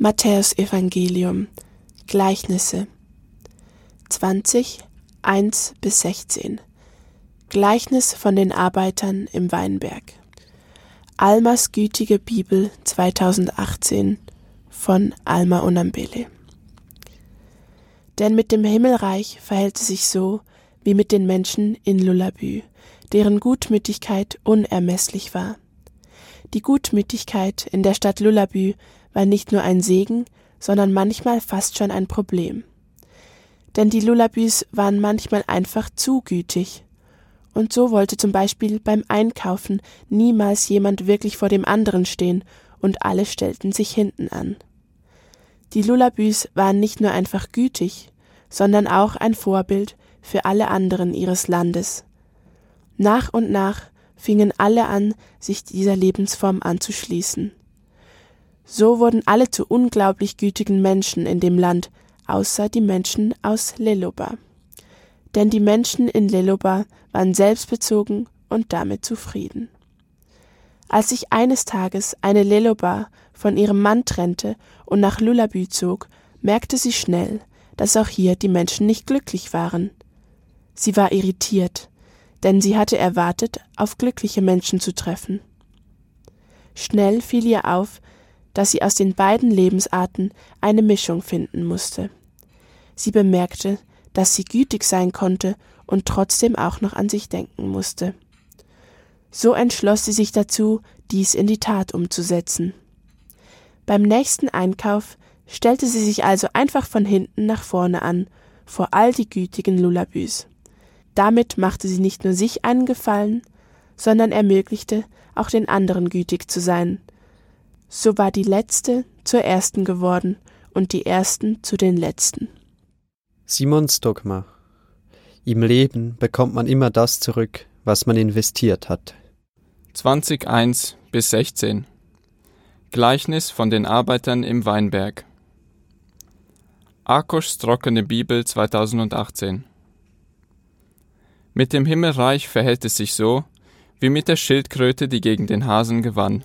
Matthäus Evangelium Gleichnisse 20 1 bis 16 Gleichnis von den Arbeitern im Weinberg. Almas gütige Bibel 2018 von Alma Unambele. Denn mit dem Himmelreich verhält es sich so wie mit den Menschen in Lullabü, deren Gutmütigkeit unermesslich war. Die Gutmütigkeit in der Stadt Lullabü war nicht nur ein Segen, sondern manchmal fast schon ein Problem. Denn die Lullabys waren manchmal einfach zu gütig. Und so wollte zum Beispiel beim Einkaufen niemals jemand wirklich vor dem anderen stehen und alle stellten sich hinten an. Die Lullabys waren nicht nur einfach gütig, sondern auch ein Vorbild für alle anderen ihres Landes. Nach und nach fingen alle an, sich dieser Lebensform anzuschließen. So wurden alle zu unglaublich gütigen Menschen in dem Land, außer die Menschen aus Leloba. Denn die Menschen in Leloba waren selbstbezogen und damit zufrieden. Als sich eines Tages eine Leloba von ihrem Mann trennte und nach Lullabü zog, merkte sie schnell, dass auch hier die Menschen nicht glücklich waren. Sie war irritiert, denn sie hatte erwartet, auf glückliche Menschen zu treffen. Schnell fiel ihr auf, dass sie aus den beiden Lebensarten eine Mischung finden musste. Sie bemerkte, dass sie gütig sein konnte und trotzdem auch noch an sich denken musste. So entschloss sie sich dazu, dies in die Tat umzusetzen. Beim nächsten Einkauf stellte sie sich also einfach von hinten nach vorne an, vor all die gütigen Lullabys. Damit machte sie nicht nur sich einen Gefallen, sondern ermöglichte auch den anderen gütig zu sein, so war die letzte zur ersten geworden und die ersten zu den letzten. Simons Dogma Im Leben bekommt man immer das zurück, was man investiert hat. 20.1 bis 16 Gleichnis von den Arbeitern im Weinberg Arkoschs trockene Bibel 2018 Mit dem Himmelreich verhält es sich so, wie mit der Schildkröte, die gegen den Hasen gewann.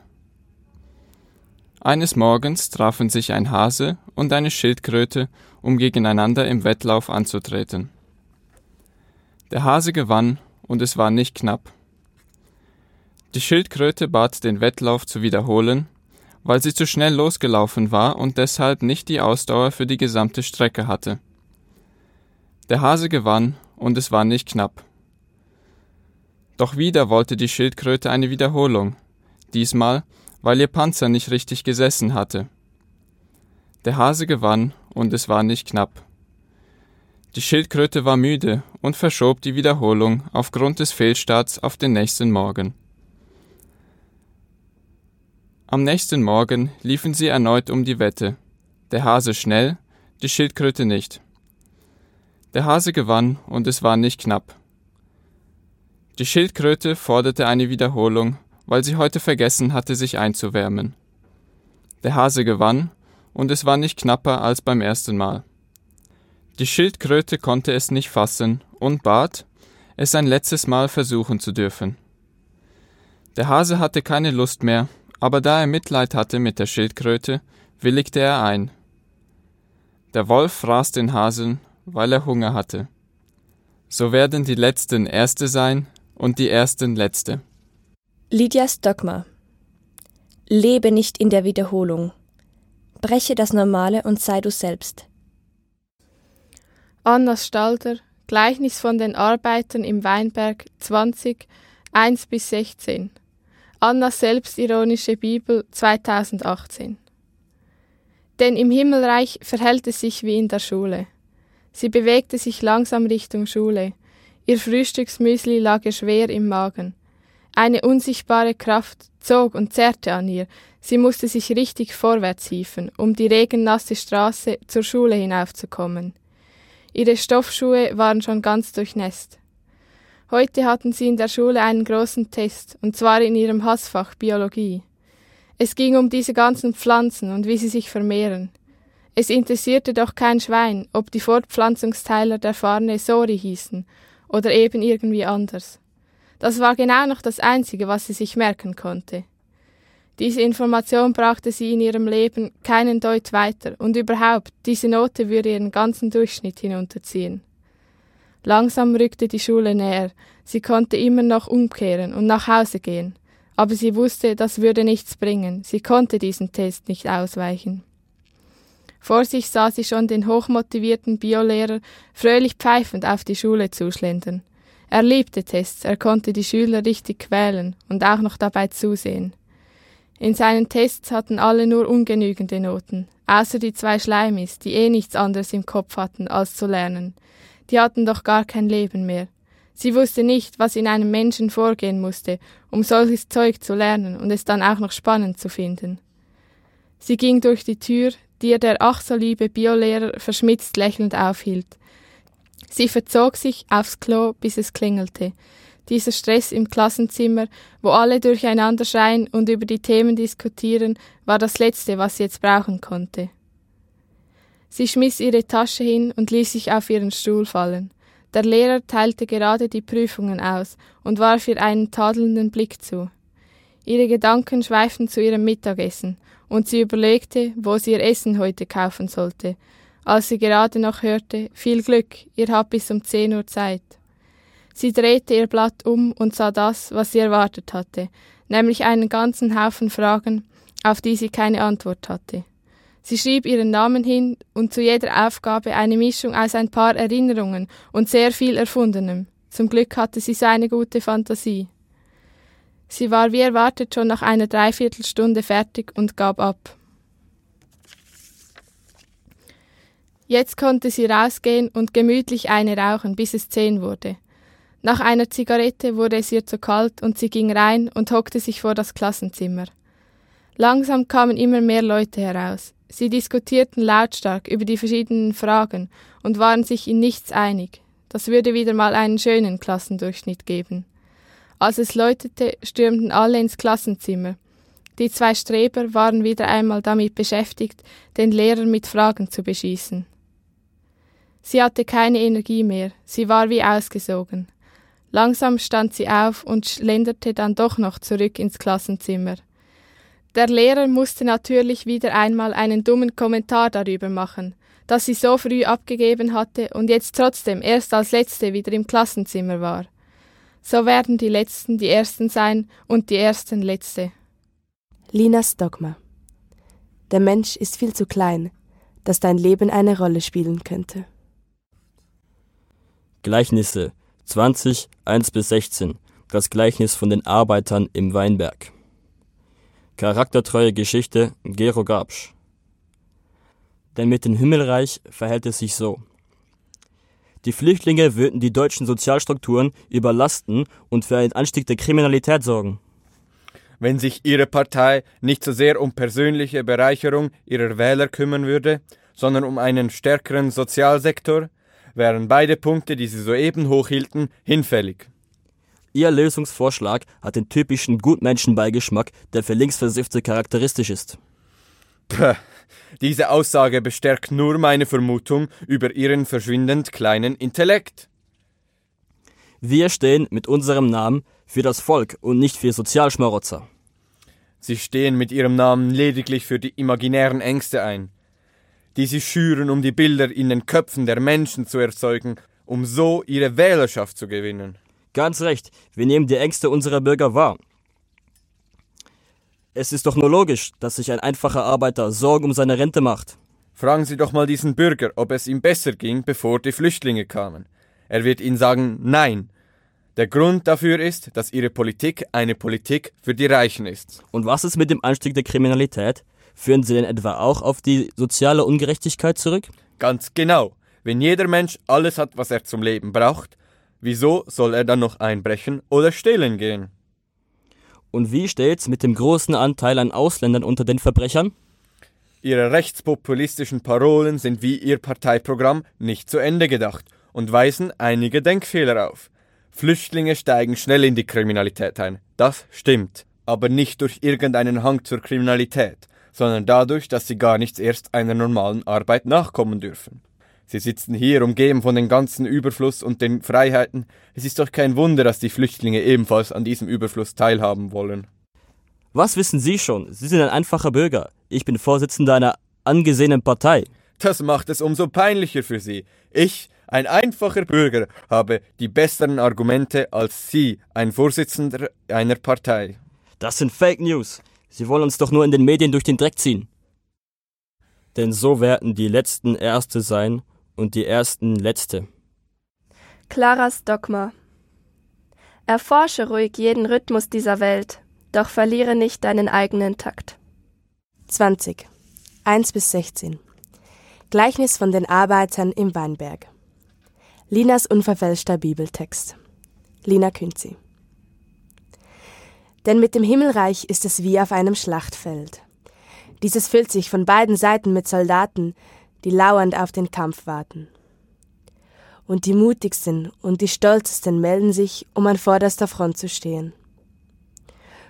Eines Morgens trafen sich ein Hase und eine Schildkröte, um gegeneinander im Wettlauf anzutreten. Der Hase gewann, und es war nicht knapp. Die Schildkröte bat den Wettlauf zu wiederholen, weil sie zu schnell losgelaufen war und deshalb nicht die Ausdauer für die gesamte Strecke hatte. Der Hase gewann, und es war nicht knapp. Doch wieder wollte die Schildkröte eine Wiederholung, diesmal weil ihr Panzer nicht richtig gesessen hatte. Der Hase gewann, und es war nicht knapp. Die Schildkröte war müde und verschob die Wiederholung aufgrund des Fehlstarts auf den nächsten Morgen. Am nächsten Morgen liefen sie erneut um die Wette. Der Hase schnell, die Schildkröte nicht. Der Hase gewann und es war nicht knapp. Die Schildkröte forderte eine Wiederholung weil sie heute vergessen hatte, sich einzuwärmen. Der Hase gewann, und es war nicht knapper als beim ersten Mal. Die Schildkröte konnte es nicht fassen und bat, es ein letztes Mal versuchen zu dürfen. Der Hase hatte keine Lust mehr, aber da er Mitleid hatte mit der Schildkröte, willigte er ein. Der Wolf fraß den Hasen, weil er Hunger hatte. So werden die Letzten Erste sein und die Ersten Letzte. Lydias Dogma Lebe nicht in der Wiederholung. Breche das Normale und sei du selbst. Annas Stalter, Gleichnis von den Arbeitern im Weinberg 20, 1 bis 16. Annas selbstironische Bibel 2018. Denn im Himmelreich verhält es sich wie in der Schule. Sie bewegte sich langsam Richtung Schule. Ihr Frühstücksmüsli lag ihr schwer im Magen. Eine unsichtbare Kraft zog und zerrte an ihr. Sie musste sich richtig vorwärts hieven, um die regennasse Straße zur Schule hinaufzukommen. Ihre Stoffschuhe waren schon ganz durchnässt. Heute hatten sie in der Schule einen großen Test, und zwar in ihrem Hassfach Biologie. Es ging um diese ganzen Pflanzen und wie sie sich vermehren. Es interessierte doch kein Schwein, ob die Fortpflanzungsteiler der Farne Sori hießen oder eben irgendwie anders. Das war genau noch das Einzige, was sie sich merken konnte. Diese Information brachte sie in ihrem Leben keinen Deut weiter und überhaupt, diese Note würde ihren ganzen Durchschnitt hinunterziehen. Langsam rückte die Schule näher, sie konnte immer noch umkehren und nach Hause gehen, aber sie wusste, das würde nichts bringen, sie konnte diesen Test nicht ausweichen. Vor sich sah sie schon den hochmotivierten Biolehrer fröhlich pfeifend auf die Schule zuschlendern. Er liebte Tests, er konnte die Schüler richtig quälen und auch noch dabei zusehen. In seinen Tests hatten alle nur ungenügende Noten, außer die zwei Schleimis, die eh nichts anderes im Kopf hatten, als zu lernen. Die hatten doch gar kein Leben mehr. Sie wusste nicht, was in einem Menschen vorgehen musste, um solches Zeug zu lernen und es dann auch noch spannend zu finden. Sie ging durch die Tür, die ihr der ach so liebe Biolehrer verschmitzt lächelnd aufhielt. Sie verzog sich aufs Klo, bis es klingelte dieser Stress im Klassenzimmer, wo alle durcheinander schreien und über die Themen diskutieren, war das Letzte, was sie jetzt brauchen konnte. Sie schmiss ihre Tasche hin und ließ sich auf ihren Stuhl fallen. Der Lehrer teilte gerade die Prüfungen aus und warf ihr einen tadelnden Blick zu. Ihre Gedanken schweiften zu ihrem Mittagessen, und sie überlegte, wo sie ihr Essen heute kaufen sollte, als sie gerade noch hörte, viel Glück, ihr habt bis um zehn Uhr Zeit. Sie drehte ihr Blatt um und sah das, was sie erwartet hatte, nämlich einen ganzen Haufen Fragen, auf die sie keine Antwort hatte. Sie schrieb ihren Namen hin und zu jeder Aufgabe eine Mischung aus ein paar Erinnerungen und sehr viel Erfundenem. Zum Glück hatte sie so eine gute Fantasie. Sie war wie erwartet schon nach einer Dreiviertelstunde fertig und gab ab. Jetzt konnte sie rausgehen und gemütlich eine rauchen, bis es zehn wurde. Nach einer Zigarette wurde es ihr zu kalt und sie ging rein und hockte sich vor das Klassenzimmer. Langsam kamen immer mehr Leute heraus. Sie diskutierten lautstark über die verschiedenen Fragen und waren sich in nichts einig. Das würde wieder mal einen schönen Klassendurchschnitt geben. Als es läutete, stürmten alle ins Klassenzimmer. Die zwei Streber waren wieder einmal damit beschäftigt, den Lehrer mit Fragen zu beschießen. Sie hatte keine Energie mehr, sie war wie ausgesogen. Langsam stand sie auf und schlenderte dann doch noch zurück ins Klassenzimmer. Der Lehrer musste natürlich wieder einmal einen dummen Kommentar darüber machen, dass sie so früh abgegeben hatte und jetzt trotzdem erst als Letzte wieder im Klassenzimmer war. So werden die Letzten die Ersten sein und die Ersten Letzte. Linas Dogma Der Mensch ist viel zu klein, dass dein Leben eine Rolle spielen könnte. Gleichnisse 20, 1 bis 16. Das Gleichnis von den Arbeitern im Weinberg. Charaktertreue Geschichte Gero Gabsch. Denn mit dem Himmelreich verhält es sich so. Die Flüchtlinge würden die deutschen Sozialstrukturen überlasten und für einen Anstieg der Kriminalität sorgen. Wenn sich Ihre Partei nicht so sehr um persönliche Bereicherung ihrer Wähler kümmern würde, sondern um einen stärkeren Sozialsektor, wären beide Punkte, die Sie soeben hochhielten, hinfällig. Ihr Lösungsvorschlag hat den typischen Gutmenschenbeigeschmack, der für Linksversiffte charakteristisch ist. Puh, diese Aussage bestärkt nur meine Vermutung über Ihren verschwindend kleinen Intellekt. Wir stehen mit unserem Namen für das Volk und nicht für Sozialschmarotzer. Sie stehen mit Ihrem Namen lediglich für die imaginären Ängste ein die sie schüren, um die Bilder in den Köpfen der Menschen zu erzeugen, um so ihre Wählerschaft zu gewinnen. Ganz recht, wir nehmen die Ängste unserer Bürger wahr. Es ist doch nur logisch, dass sich ein einfacher Arbeiter Sorgen um seine Rente macht. Fragen Sie doch mal diesen Bürger, ob es ihm besser ging, bevor die Flüchtlinge kamen. Er wird Ihnen sagen, nein. Der Grund dafür ist, dass Ihre Politik eine Politik für die Reichen ist. Und was ist mit dem Anstieg der Kriminalität? Führen sie denn etwa auch auf die soziale Ungerechtigkeit zurück? Ganz genau. Wenn jeder Mensch alles hat, was er zum Leben braucht, wieso soll er dann noch einbrechen oder stehlen gehen? Und wie steht's mit dem großen Anteil an Ausländern unter den Verbrechern? Ihre rechtspopulistischen Parolen sind wie ihr Parteiprogramm nicht zu Ende gedacht und weisen einige Denkfehler auf. Flüchtlinge steigen schnell in die Kriminalität ein. Das stimmt. Aber nicht durch irgendeinen Hang zur Kriminalität, sondern dadurch, dass sie gar nicht erst einer normalen Arbeit nachkommen dürfen. Sie sitzen hier umgeben von dem ganzen Überfluss und den Freiheiten. Es ist doch kein Wunder, dass die Flüchtlinge ebenfalls an diesem Überfluss teilhaben wollen. Was wissen Sie schon? Sie sind ein einfacher Bürger. Ich bin Vorsitzender einer angesehenen Partei. Das macht es umso peinlicher für Sie. Ich, ein einfacher Bürger, habe die besseren Argumente als Sie, ein Vorsitzender einer Partei. Das sind Fake News. Sie wollen uns doch nur in den Medien durch den Dreck ziehen. Denn so werden die Letzten Erste sein und die Ersten Letzte. Claras Dogma. Erforsche ruhig jeden Rhythmus dieser Welt, doch verliere nicht deinen eigenen Takt. 20. 1 bis 16. Gleichnis von den Arbeitern im Weinberg. Linas unverfälschter Bibeltext. Lina Künzi. Denn mit dem Himmelreich ist es wie auf einem Schlachtfeld. Dieses füllt sich von beiden Seiten mit Soldaten, die lauernd auf den Kampf warten. Und die mutigsten und die stolzesten melden sich, um an vorderster Front zu stehen.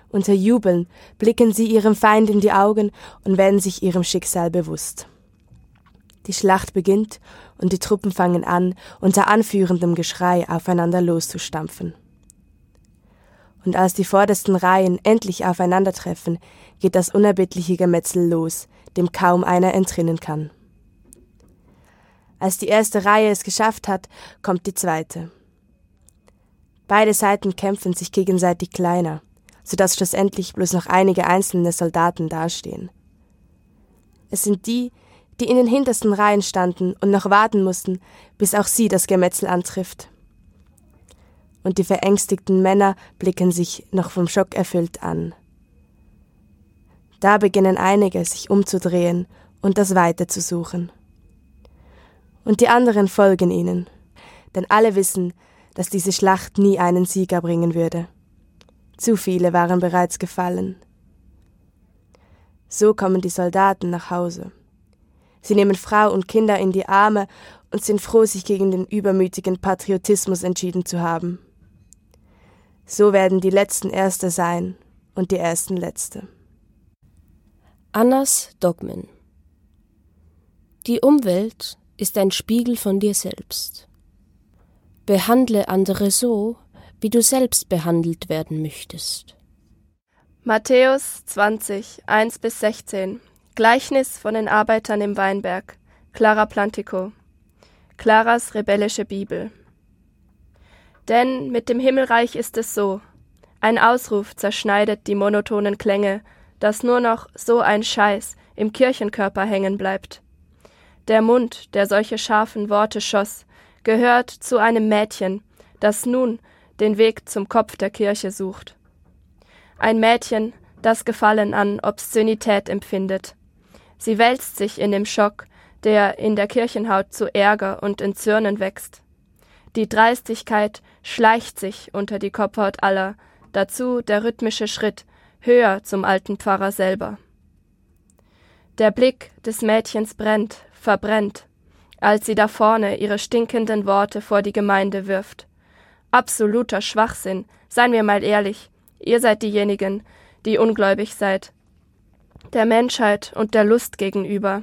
Unter Jubeln blicken sie ihrem Feind in die Augen und werden sich ihrem Schicksal bewusst. Die Schlacht beginnt und die Truppen fangen an, unter anführendem Geschrei aufeinander loszustampfen. Und als die vordersten Reihen endlich aufeinandertreffen, geht das unerbittliche Gemetzel los, dem kaum einer entrinnen kann. Als die erste Reihe es geschafft hat, kommt die zweite. Beide Seiten kämpfen sich gegenseitig kleiner, so dass schlussendlich bloß noch einige einzelne Soldaten dastehen. Es sind die, die in den hintersten Reihen standen und noch warten mussten, bis auch sie das Gemetzel antrifft. Und die verängstigten Männer blicken sich noch vom Schock erfüllt an. Da beginnen einige sich umzudrehen und das Weite zu suchen. Und die anderen folgen ihnen, denn alle wissen, dass diese Schlacht nie einen Sieger bringen würde. Zu viele waren bereits gefallen. So kommen die Soldaten nach Hause. Sie nehmen Frau und Kinder in die Arme und sind froh, sich gegen den übermütigen Patriotismus entschieden zu haben. So werden die Letzten Erste sein und die Ersten Letzte. Annas Dogmen Die Umwelt ist ein Spiegel von dir selbst. Behandle andere so, wie du selbst behandelt werden möchtest. Matthäus 20, 1 bis 16 Gleichnis von den Arbeitern im Weinberg Clara Plantico Claras rebellische Bibel Denn mit dem Himmelreich ist es so, ein Ausruf zerschneidet die monotonen Klänge, dass nur noch so ein Scheiß im Kirchenkörper hängen bleibt. Der Mund, der solche scharfen Worte schoss, gehört zu einem Mädchen, das nun den Weg zum Kopf der Kirche sucht. Ein Mädchen, das Gefallen an Obszönität empfindet. Sie wälzt sich in dem Schock, der in der Kirchenhaut zu Ärger und Entzürnen wächst. Die Dreistigkeit schleicht sich unter die Kopfhaut aller, dazu der rhythmische Schritt, höher zum alten Pfarrer selber. Der Blick des Mädchens brennt, verbrennt, als sie da vorne ihre stinkenden Worte vor die Gemeinde wirft. Absoluter Schwachsinn, seien wir mal ehrlich, ihr seid diejenigen, die ungläubig seid. Der Menschheit und der Lust gegenüber.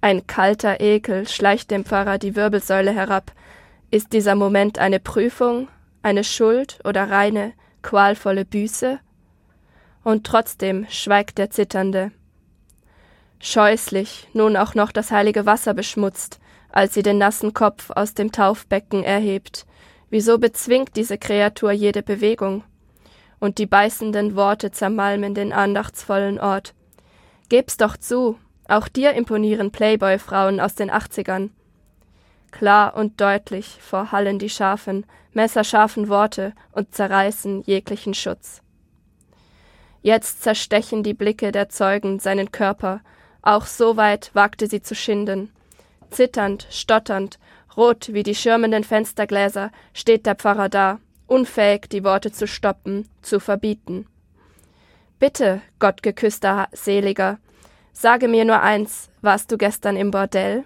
Ein kalter Ekel schleicht dem Pfarrer die Wirbelsäule herab. Ist dieser Moment eine Prüfung, eine Schuld oder reine, qualvolle Büße? Und trotzdem schweigt der Zitternde. Scheußlich, nun auch noch das heilige Wasser beschmutzt, als sie den nassen Kopf aus dem Taufbecken erhebt. Wieso bezwingt diese Kreatur jede Bewegung? Und die beißenden Worte zermalmen den andachtsvollen Ort. Geb's doch zu, auch dir imponieren Playboy-Frauen aus den Achtzigern. Klar und deutlich vorhallen die scharfen, messerscharfen Worte und zerreißen jeglichen Schutz. Jetzt zerstechen die Blicke der Zeugen seinen Körper auch so weit wagte sie zu schinden. Zitternd, stotternd, rot wie die schirmenden Fenstergläser, steht der Pfarrer da, unfähig, die Worte zu stoppen, zu verbieten. Bitte, gottgeküßter Seliger, sage mir nur eins, warst du gestern im Bordell?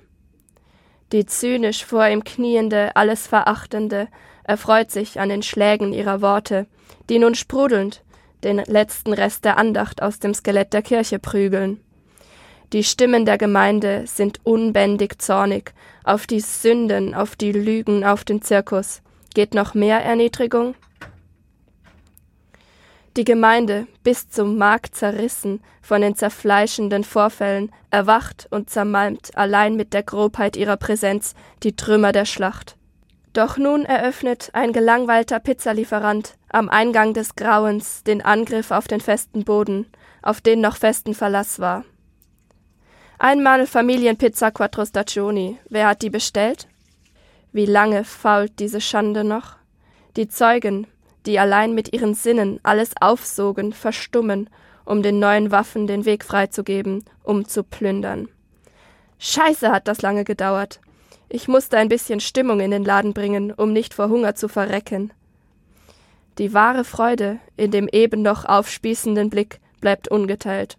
Die zynisch vor ihm kniende, alles Verachtende, erfreut sich an den Schlägen ihrer Worte, die nun sprudelnd den letzten Rest der Andacht aus dem Skelett der Kirche prügeln. Die Stimmen der Gemeinde sind unbändig zornig auf die Sünden, auf die Lügen, auf den Zirkus. Geht noch mehr Erniedrigung? Die Gemeinde, bis zum Mark zerrissen von den zerfleischenden Vorfällen, erwacht und zermalmt allein mit der Grobheit ihrer Präsenz die Trümmer der Schlacht. Doch nun eröffnet ein gelangweilter Pizzalieferant am Eingang des Grauens den Angriff auf den festen Boden, auf den noch festen Verlass war. Einmal Familienpizza Quattro Stagioni. Wer hat die bestellt? Wie lange fault diese Schande noch? Die Zeugen, die allein mit ihren Sinnen alles aufsogen, verstummen, um den neuen Waffen den Weg freizugeben, um zu plündern. Scheiße hat das lange gedauert. Ich musste ein bisschen Stimmung in den Laden bringen, um nicht vor Hunger zu verrecken. Die wahre Freude in dem eben noch aufspießenden Blick bleibt ungeteilt.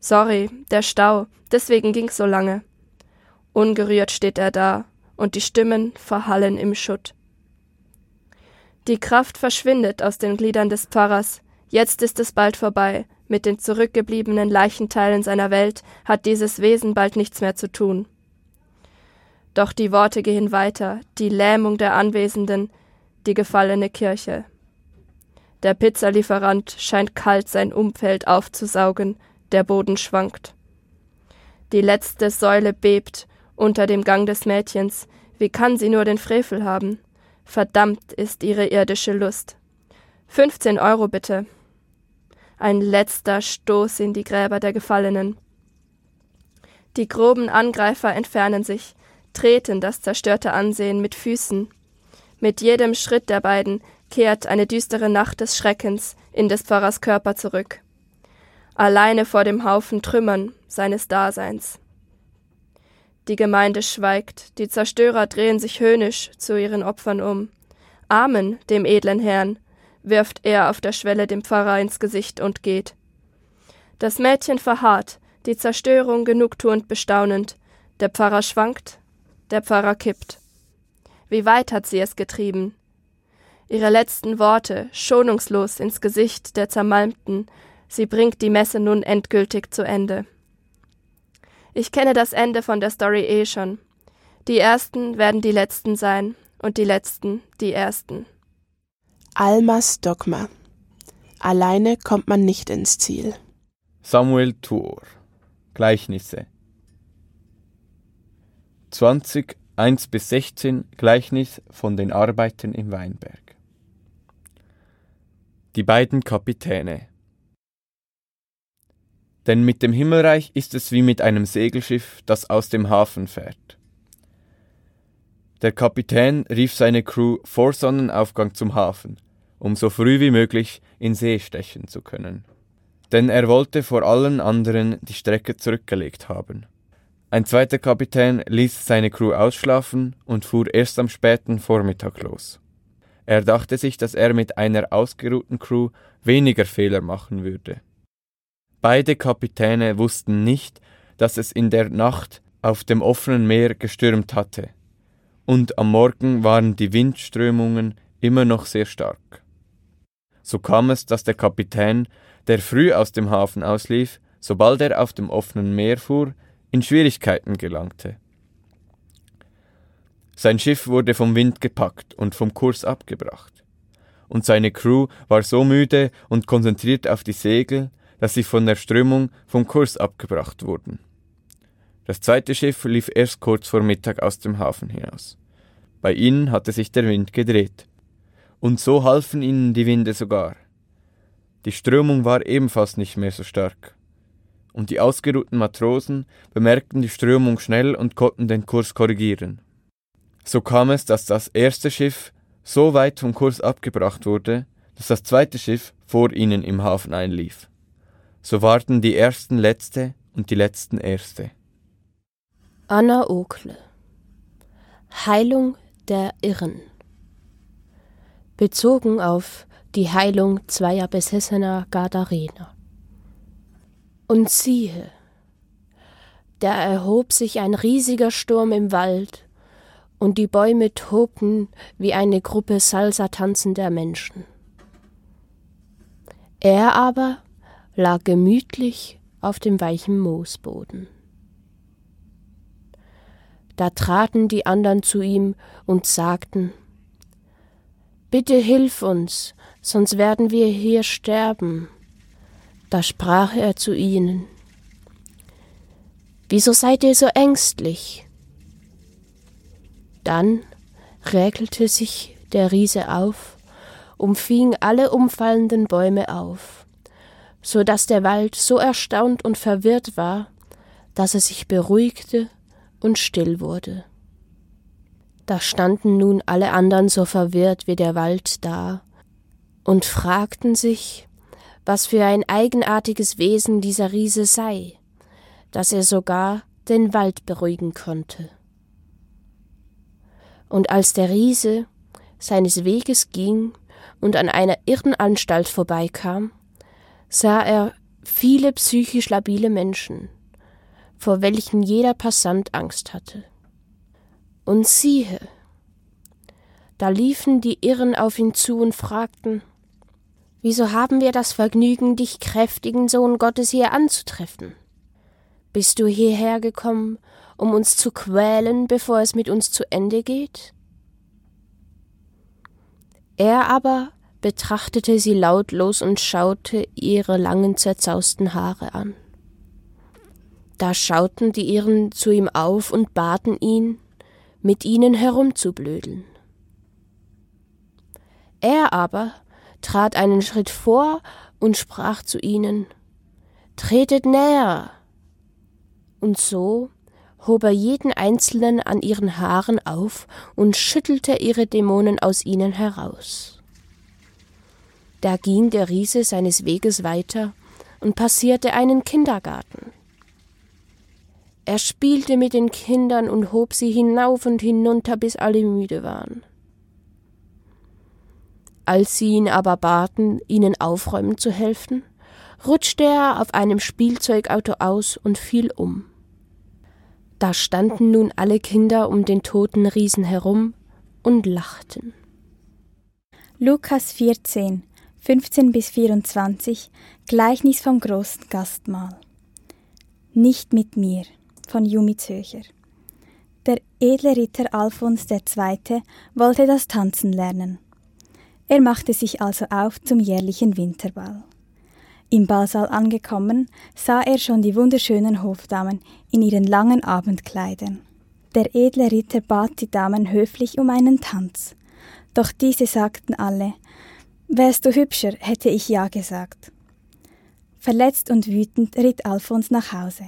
Sorry, der Stau, deswegen ging's so lange. Ungerührt steht er da, und die Stimmen verhallen im Schutt. Die Kraft verschwindet aus den Gliedern des Pfarrers. Jetzt ist es bald vorbei. Mit den zurückgebliebenen Leichenteilen seiner Welt hat dieses Wesen bald nichts mehr zu tun. Doch die Worte gehen weiter, die Lähmung der Anwesenden, die gefallene Kirche. Der Pizzalieferant scheint kalt sein Umfeld aufzusaugen, der Boden schwankt. Die letzte Säule bebt unter dem Gang des Mädchens, wie kann sie nur den Frevel haben? Verdammt ist ihre irdische Lust. 15 Euro bitte. Ein letzter Stoß in die Gräber der Gefallenen. Die groben Angreifer entfernen sich, treten das zerstörte Ansehen mit Füßen. Mit jedem Schritt der beiden kehrt eine düstere Nacht des Schreckens in des Pfarrers Körper zurück. Alleine vor dem Haufen Trümmern seines Daseins. Die Gemeinde schweigt, die Zerstörer drehen sich höhnisch zu ihren Opfern um. Amen dem edlen Herrn, wirft er auf der Schwelle dem Pfarrer ins Gesicht und geht. Das Mädchen verharrt, die Zerstörung genugtuend bestaunend. Der Pfarrer schwankt, der Pfarrer kippt. Wie weit hat sie es getrieben? Ihre letzten Worte, schonungslos ins Gesicht der Zermalmten, sie bringt die Messe nun endgültig zu Ende. Ich kenne das Ende von der Story eh schon. Die Ersten werden die Letzten sein und die Letzten die Ersten. Almas Dogma. Alleine kommt man nicht ins Ziel. Samuel Thur. Gleichnisse. 20, 1 bis 16 Gleichnis von den Arbeitern im Weinberg. Die beiden Kapitäne. Denn mit dem Himmelreich ist es wie mit einem Segelschiff, das aus dem Hafen fährt. Der Kapitän rief seine Crew vor Sonnenaufgang zum Hafen, um so früh wie möglich in See stechen zu können. Denn er wollte vor allen anderen die Strecke zurückgelegt haben. Ein zweiter Kapitän ließ seine Crew ausschlafen und fuhr erst am späten Vormittag los. Er dachte sich, dass er mit einer ausgeruhten Crew weniger Fehler machen würde. Beide Kapitäne wussten nicht, dass es in der Nacht auf dem offenen Meer gestürmt hatte, und am Morgen waren die Windströmungen immer noch sehr stark. So kam es, dass der Kapitän, der früh aus dem Hafen auslief, sobald er auf dem offenen Meer fuhr, in Schwierigkeiten gelangte. Sein Schiff wurde vom Wind gepackt und vom Kurs abgebracht, und seine Crew war so müde und konzentriert auf die Segel, dass sie von der Strömung vom Kurs abgebracht wurden. Das zweite Schiff lief erst kurz vor Mittag aus dem Hafen hinaus. Bei ihnen hatte sich der Wind gedreht. Und so halfen ihnen die Winde sogar. Die Strömung war ebenfalls nicht mehr so stark. Und die ausgeruhten Matrosen bemerkten die Strömung schnell und konnten den Kurs korrigieren. So kam es, dass das erste Schiff so weit vom Kurs abgebracht wurde, dass das zweite Schiff vor ihnen im Hafen einlief so warten die Ersten Letzte und die Letzten Erste. Anna Okle Heilung der Irren Bezogen auf die Heilung zweier besessener Gadarener. Und siehe, da erhob sich ein riesiger Sturm im Wald, und die Bäume tobten wie eine Gruppe Salsa tanzender Menschen. Er aber lag gemütlich auf dem weichen Moosboden. Da traten die andern zu ihm und sagten Bitte hilf uns, sonst werden wir hier sterben. Da sprach er zu ihnen. Wieso seid ihr so ängstlich? Dann räkelte sich der Riese auf, umfing alle umfallenden Bäume auf, so dass der Wald so erstaunt und verwirrt war, dass er sich beruhigte und still wurde. Da standen nun alle andern so verwirrt wie der Wald da und fragten sich, was für ein eigenartiges Wesen dieser Riese sei, dass er sogar den Wald beruhigen konnte. Und als der Riese seines Weges ging und an einer Irrenanstalt vorbeikam, sah er viele psychisch labile Menschen, vor welchen jeder Passant Angst hatte. Und siehe, da liefen die Irren auf ihn zu und fragten, Wieso haben wir das Vergnügen, dich kräftigen Sohn Gottes hier anzutreffen? Bist du hierher gekommen, um uns zu quälen, bevor es mit uns zu Ende geht? Er aber betrachtete sie lautlos und schaute ihre langen zerzausten Haare an. Da schauten die Irren zu ihm auf und baten ihn, mit ihnen herumzublödeln. Er aber trat einen Schritt vor und sprach zu ihnen Tretet näher. Und so hob er jeden einzelnen an ihren Haaren auf und schüttelte ihre Dämonen aus ihnen heraus. Da ging der Riese seines Weges weiter und passierte einen Kindergarten. Er spielte mit den Kindern und hob sie hinauf und hinunter, bis alle müde waren. Als sie ihn aber baten, ihnen aufräumen zu helfen, rutschte er auf einem Spielzeugauto aus und fiel um. Da standen nun alle Kinder um den toten Riesen herum und lachten. Lukas 14, 15 bis 24 Gleichnis vom großen Gastmahl. Nicht mit mir von Jumi Zöcher. Der edle Ritter Alfons II. wollte das Tanzen lernen. Er machte sich also auf zum jährlichen Winterball. Im Ballsaal angekommen, sah er schon die wunderschönen Hofdamen in ihren langen Abendkleidern. Der edle Ritter bat die Damen höflich um einen Tanz. Doch diese sagten alle, Wärst du hübscher, hätte ich ja gesagt. Verletzt und wütend ritt Alfons nach Hause.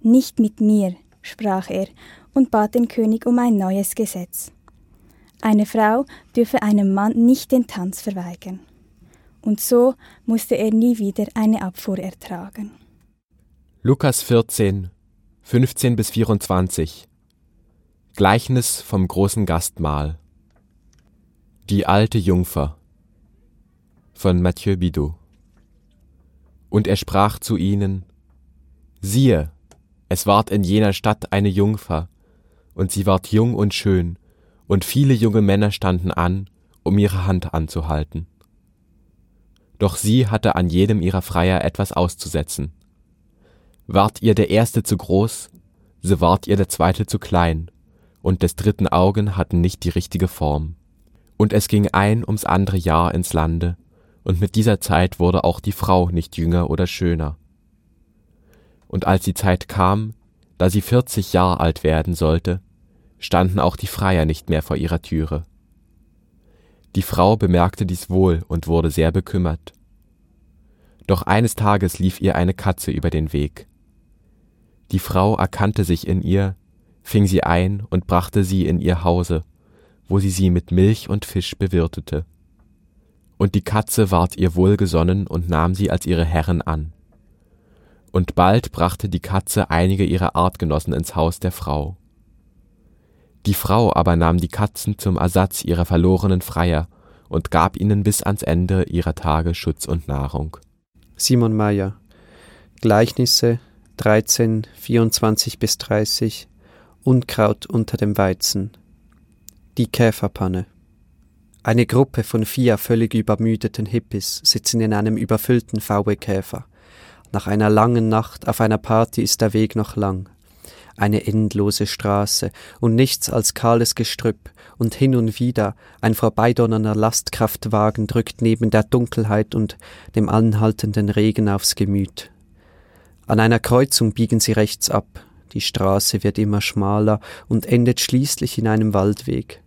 Nicht mit mir, sprach er und bat den König um ein neues Gesetz. Eine Frau dürfe einem Mann nicht den Tanz verweigern. Und so musste er nie wieder eine Abfuhr ertragen. Lukas 14, 15 bis 24 Gleichnis vom großen Gastmahl Die alte Jungfer von Mathieu Bidot Und er sprach zu ihnen, Siehe, es ward in jener Stadt eine Jungfer, und sie ward jung und schön, und viele junge Männer standen an, um ihre Hand anzuhalten. Doch sie hatte an jedem ihrer Freier etwas auszusetzen. Ward ihr der erste zu groß, so ward ihr der zweite zu klein, und des dritten Augen hatten nicht die richtige Form. Und es ging ein ums andere Jahr ins Lande, und mit dieser Zeit wurde auch die Frau nicht jünger oder schöner. Und als die Zeit kam, da sie vierzig Jahr alt werden sollte, standen auch die Freier nicht mehr vor ihrer Türe. Die Frau bemerkte dies wohl und wurde sehr bekümmert. Doch eines Tages lief ihr eine Katze über den Weg. Die Frau erkannte sich in ihr, fing sie ein und brachte sie in ihr Hause, wo sie sie mit Milch und Fisch bewirtete. Und die Katze ward ihr wohlgesonnen und nahm sie als ihre Herrin an. Und bald brachte die Katze einige ihrer Artgenossen ins Haus der Frau. Die Frau aber nahm die Katzen zum Ersatz ihrer verlorenen Freier und gab ihnen bis ans Ende ihrer Tage Schutz und Nahrung. Simon Meyer Gleichnisse 13, 24 bis 30 Unkraut unter dem Weizen Die Käferpanne Eine Gruppe von vier völlig übermüdeten Hippies sitzen in einem überfüllten VW-Käfer. Nach einer langen Nacht auf einer Party ist der Weg noch lang. eine endlose Straße und nichts als kahles Gestrüpp, und hin und wieder ein vorbeidonnernder Lastkraftwagen drückt neben der Dunkelheit und dem anhaltenden Regen aufs Gemüt. An einer Kreuzung biegen sie rechts ab, die Straße wird immer schmaler und endet schließlich in einem Waldweg.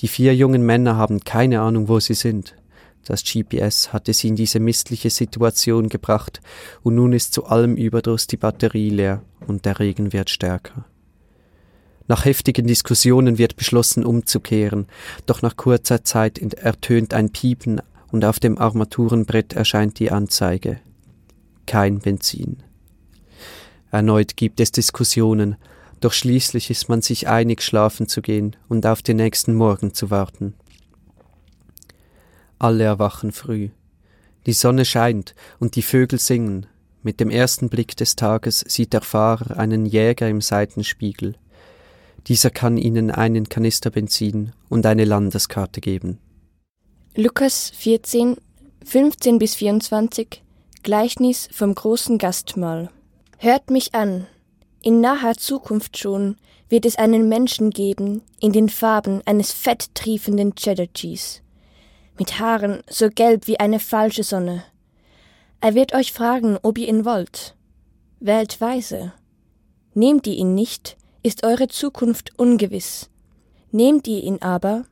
Die vier jungen Männer haben keine Ahnung, wo sie sind. Das GPS hatte sie in diese missliche Situation gebracht, und nun ist zu allem Überdruss die Batterie leer und der Regen wird stärker. Nach heftigen Diskussionen wird beschlossen, umzukehren, doch nach kurzer Zeit ertönt ein Piepen und auf dem Armaturenbrett erscheint die Anzeige. Kein Benzin. Erneut gibt es Diskussionen, doch schließlich ist man sich einig, schlafen zu gehen und auf den nächsten Morgen zu warten. Alle erwachen früh. Die Sonne scheint und die Vögel singen. Mit dem ersten Blick des Tages sieht der Fahrer einen Jäger im Seitenspiegel. Dieser kann ihnen einen Kanister Benzin und eine Landeskarte geben. Lukas 14, 15 bis 24 Gleichnis vom großen Gastmahl. Hört mich an. In naher Zukunft schon wird es einen Menschen geben in den Farben eines fetttriefenden Cheddar Cheese mit Haaren so gelb wie eine falsche Sonne. Er wird euch fragen, ob ihr ihn wollt. Wählt weise. Nehmt ihr ihn nicht, ist eure Zukunft ungewiss. Nehmt ihr ihn aber,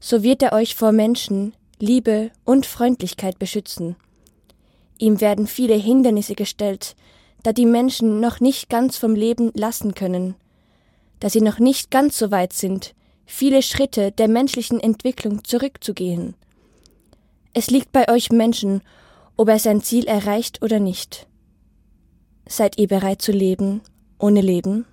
so wird er euch vor Menschen, Liebe und Freundlichkeit beschützen. Ihm werden viele Hindernisse gestellt, da die Menschen noch nicht ganz vom Leben lassen können, da sie noch nicht ganz so weit sind, viele Schritte der menschlichen Entwicklung zurückzugehen. Es liegt bei euch Menschen, ob er sein Ziel erreicht oder nicht. Seid ihr bereit zu leben ohne Leben?